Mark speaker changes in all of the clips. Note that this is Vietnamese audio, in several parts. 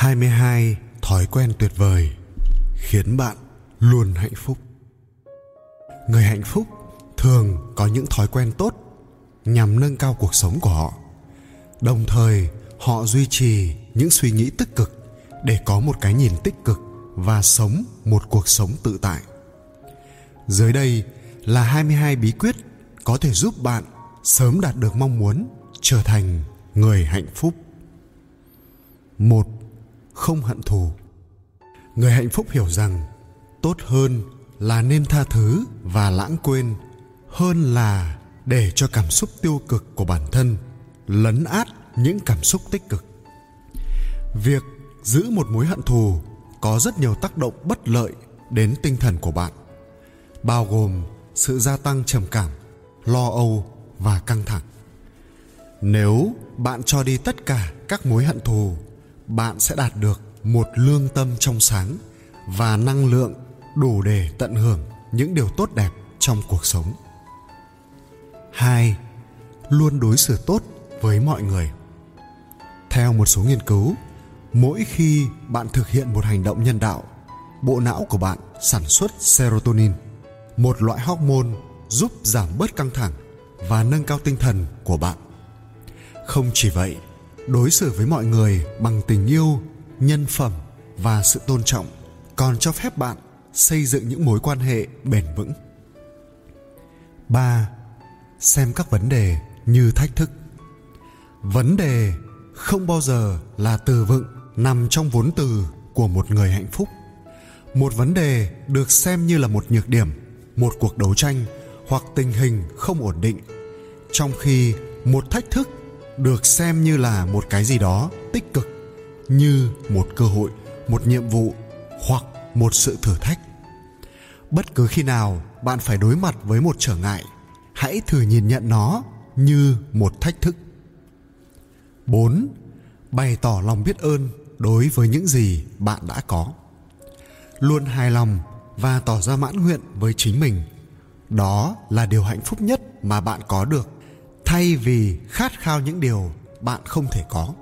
Speaker 1: 22 thói quen tuyệt vời khiến bạn luôn hạnh phúc. Người hạnh phúc thường có những thói quen tốt nhằm nâng cao cuộc sống của họ. Đồng thời, họ duy trì những suy nghĩ tích cực để có một cái nhìn tích cực và sống một cuộc sống tự tại. Dưới đây là 22 bí quyết có thể giúp bạn sớm đạt được mong muốn trở thành người hạnh phúc. 1. Không hận thù. Người hạnh phúc hiểu rằng tốt hơn là nên tha thứ và lãng quên hơn là để cho cảm xúc tiêu cực của bản thân lấn át những cảm xúc tích cực. Việc giữ một mối hận thù có rất nhiều tác động bất lợi đến tinh thần của bạn, bao gồm sự gia tăng trầm cảm, lo âu và căng thẳng. Nếu bạn cho đi tất cả các mối hận thù, bạn sẽ đạt được một lương tâm trong sáng và năng lượng đủ để tận hưởng những điều tốt đẹp trong cuộc sống. 2. Luôn đối xử tốt với mọi người. Theo một số nghiên cứu, mỗi khi bạn thực hiện một hành động nhân đạo, bộ não của bạn sản xuất serotonin, một loại hormone giúp giảm bớt căng thẳng và nâng cao tinh thần của bạn. Không chỉ vậy, đối xử với mọi người bằng tình yêu, nhân phẩm và sự tôn trọng còn cho phép bạn xây dựng những mối quan hệ bền vững. 3. Xem các vấn đề như thách thức. Vấn đề không bao giờ là từ vựng nằm trong vốn từ của một người hạnh phúc. Một vấn đề được xem như là một nhược điểm, một cuộc đấu tranh hoặc tình hình không ổn định, trong khi một thách thức được xem như là một cái gì đó tích cực như một cơ hội, một nhiệm vụ hoặc một sự thử thách bất cứ khi nào bạn phải đối mặt với một trở ngại hãy thử nhìn nhận nó như một thách thức 4. Bày tỏ lòng biết ơn đối với những gì bạn đã có. Luôn hài lòng và tỏ ra mãn nguyện với chính mình. Đó là điều hạnh phúc nhất mà bạn có được, thay vì khát khao những điều bạn không thể có.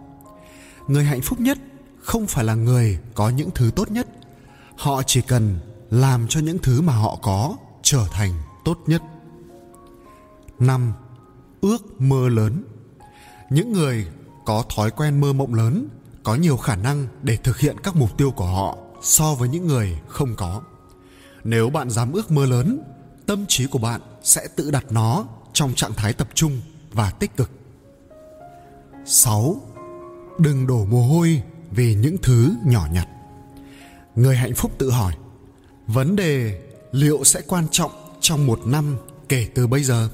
Speaker 1: Người hạnh phúc nhất không phải là người có những thứ tốt nhất. Họ chỉ cần làm cho những thứ mà họ có trở thành tốt nhất. Năm, ước mơ lớn. Những người có thói quen mơ mộng lớn có nhiều khả năng để thực hiện các mục tiêu của họ so với những người không có. Nếu bạn dám ước mơ lớn, tâm trí của bạn sẽ tự đặt nó trong trạng thái tập trung và tích cực 6. Đừng đổ mồ hôi vì những thứ nhỏ nhặt người hạnh phúc tự hỏi, vấn đề liệu sẽ quan trọng trong một năm kể từ bây giờ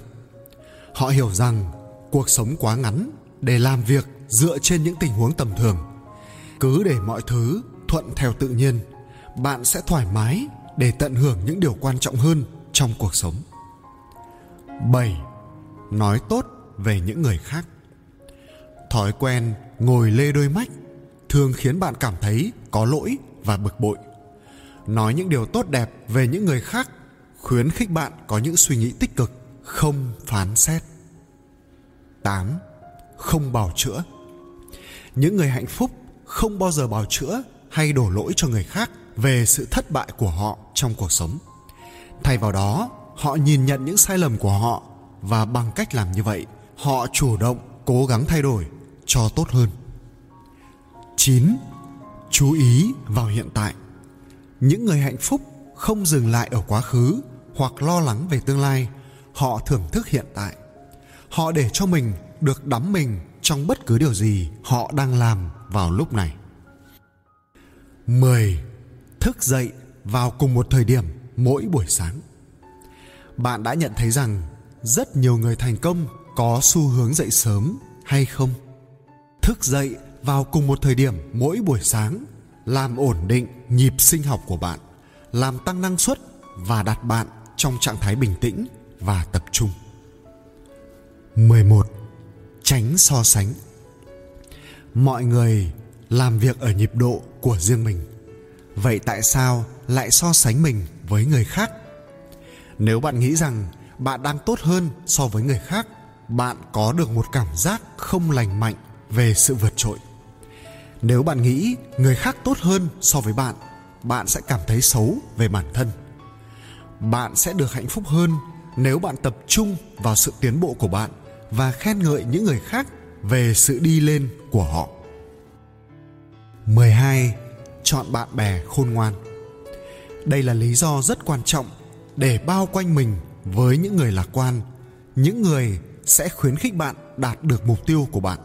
Speaker 1: họ hiểu rằng cuộc sống quá ngắn để làm việc dựa trên những tình huống tầm thường cứ để mọi thứ thuận theo tự nhiên, bạn sẽ thoải mái để tận hưởng những điều quan trọng hơn trong cuộc sống 7. Nói tốt về những người khác Thói quen ngồi lê đôi mách thường khiến bạn cảm thấy có lỗi và bực bội nói những điều tốt đẹp về những người khác khuyến khích bạn có những suy nghĩ tích cực không phán xét 8. Không bào chữa Những người hạnh phúc không bao giờ bào chữa hay đổ lỗi cho người khác về sự thất bại của họ trong cuộc sống. Thay vào đó, họ nhìn nhận những sai lầm của họ và bằng cách làm như vậy, họ chủ động, cố gắng thay đổi, cho tốt hơn. 9 chú ý vào hiện tại những người hạnh phúc không dừng lại ở quá khứ hoặc lo lắng về tương lai, họ thưởng thức hiện tại họ để cho mình được đắm mình trong bất cứ điều gì họ đang làm vào lúc này 10. Thức dậy vào cùng một thời điểm mỗi buổi sáng. Bạn đã nhận thấy rằng rất nhiều người thành công có xu hướng dậy sớm hay không? Thức dậy vào cùng một thời điểm mỗi buổi sáng làm ổn định nhịp sinh học của bạn làm tăng năng suất và đặt bạn trong trạng thái bình tĩnh và tập trung 11. Tránh so sánh Mọi người làm việc ở nhịp độ của riêng mình. Vậy tại sao lại so sánh mình với người khác? Nếu bạn nghĩ rằng bạn đang tốt hơn so với người khác, bạn có được một cảm giác không lành mạnh về sự vượt trội nếu bạn nghĩ người khác tốt hơn so với bạn bạn sẽ cảm thấy xấu về bản thân bạn sẽ được hạnh phúc hơn nếu bạn tập trung vào sự tiến bộ của bạn và khen ngợi những người khác về sự đi lên của họ 12. Chọn bạn bè khôn ngoan. Đây là lý do rất quan trọng để bao quanh mình với những người lạc quan, những người sẽ khuyến khích bạn đạt được mục tiêu của bạn.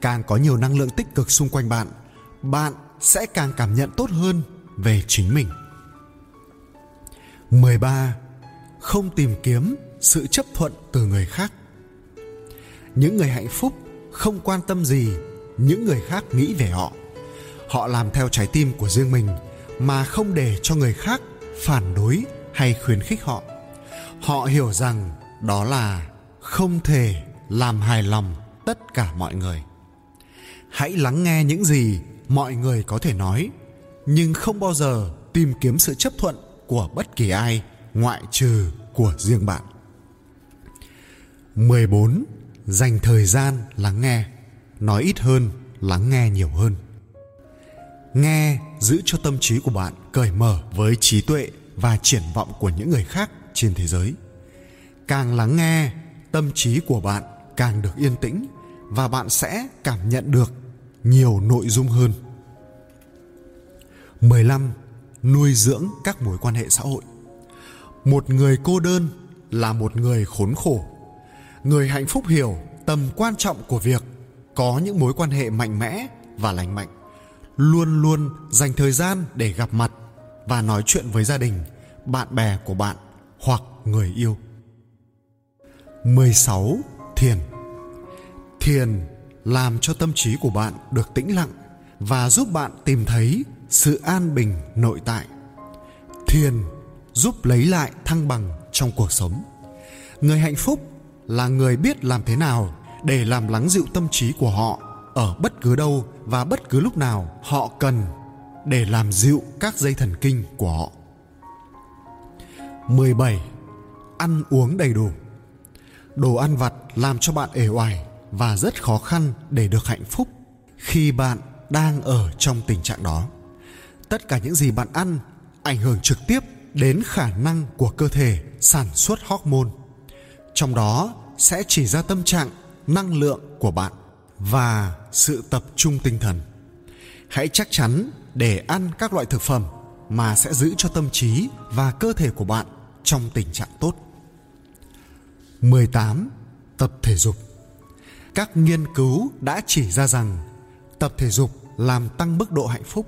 Speaker 1: Càng có nhiều năng lượng tích cực xung quanh bạn, bạn sẽ càng cảm nhận tốt hơn về chính mình. 13. Không tìm kiếm sự chấp thuận từ người khác. Những người hạnh phúc không quan tâm gì những người khác nghĩ về họ họ làm theo trái tim của riêng mình mà không để cho người khác phản đối hay khuyến khích họ họ hiểu rằng đó là không thể làm hài lòng tất cả mọi người. Hãy lắng nghe những gì mọi người có thể nói, nhưng không bao giờ tìm kiếm sự chấp thuận của bất kỳ ai ngoại trừ của riêng bạn. 14 dành thời gian lắng nghe. Nói ít hơn, lắng nghe nhiều hơn. Nghe giữ cho tâm trí của bạn cởi mở với trí tuệ và triển vọng của những người khác trên thế giới. Càng lắng nghe tâm trí của bạn càng được yên tĩnh và bạn sẽ cảm nhận được nhiều nội dung hơn. 15 nuôi dưỡng các mối quan hệ xã hội. Một người cô đơn là một người khốn khổ. Người hạnh phúc hiểu tầm quan trọng của việc có những mối quan hệ mạnh mẽ và lành mạnh, luôn luôn dành thời gian để gặp mặt và nói chuyện với gia đình, bạn bè của bạn hoặc người yêu. 16 thiền thiền làm cho tâm trí của bạn được tĩnh lặng và giúp bạn tìm thấy sự an bình nội tại thiền giúp lấy lại thăng bằng trong cuộc sống người hạnh phúc là người biết làm thế nào để làm lắng dịu tâm trí của họ ở bất cứ đâu và bất cứ lúc nào họ cần để làm dịu các dây thần kinh của họ. 17. Ăn uống đầy đủ. Đồ ăn vặt làm cho bạn ể oải và rất khó khăn để được hạnh phúc khi bạn đang ở trong tình trạng đó. Tất cả những gì bạn ăn ảnh hưởng trực tiếp đến khả năng của cơ thể sản xuất hormone. Trong đó sẽ chỉ ra tâm trạng, năng lượng của bạn và sự tập trung tinh thần hãy chắc chắn để ăn các loại thực phẩm mà sẽ giữ cho tâm trí và cơ thể của bạn trong tình trạng tốt 18. Tập thể dục Các nghiên cứu đã chỉ ra rằng tập thể dục làm tăng mức độ hạnh phúc.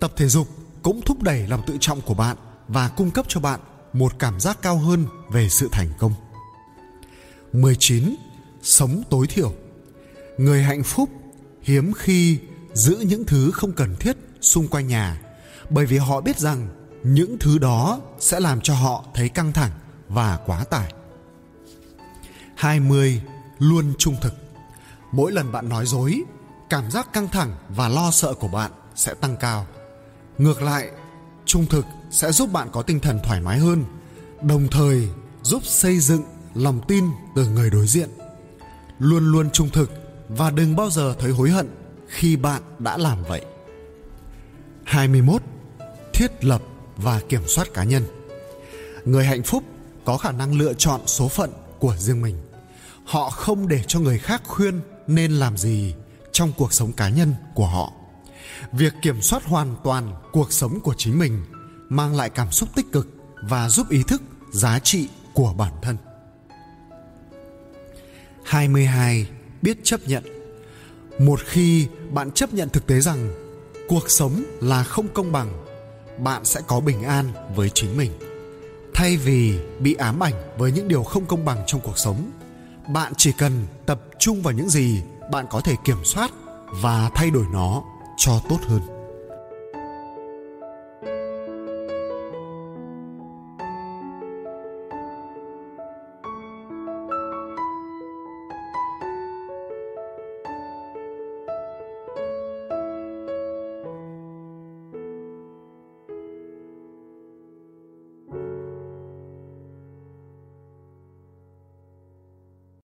Speaker 1: Tập thể dục cũng thúc đẩy lòng tự trọng của bạn và cung cấp cho bạn một cảm giác cao hơn về sự thành công. 19. Sống tối thiểu người hạnh phúc hiếm khi giữ những thứ không cần thiết xung quanh nhà bởi vì họ biết rằng những thứ đó sẽ làm cho họ thấy căng thẳng và quá tải 20. Luôn trung thực Mỗi lần bạn nói dối, cảm giác căng thẳng và lo sợ của bạn sẽ tăng cao. Ngược lại, trung thực sẽ giúp bạn có tinh thần thoải mái hơn, đồng thời giúp xây dựng lòng tin từ người đối diện. Luôn luôn trung thực và đừng bao giờ thấy hối hận khi bạn đã làm vậy. 21. Thiết lập và kiểm soát cá nhân. Người hạnh phúc có khả năng lựa chọn số phận của riêng mình. Họ không để cho người khác khuyên nên làm gì trong cuộc sống cá nhân của họ. Việc kiểm soát hoàn toàn cuộc sống của chính mình mang lại cảm xúc tích cực và giúp ý thức, giá trị của bản thân. 22 biết chấp nhận một khi bạn chấp nhận thực tế rằng cuộc sống là không công bằng, bạn sẽ có bình an với chính mình thay vì bị ám ảnh với những điều không công bằng trong cuộc sống bạn chỉ cần tập trung vào những gì bạn có thể kiểm soát và thay đổi nó cho tốt hơn.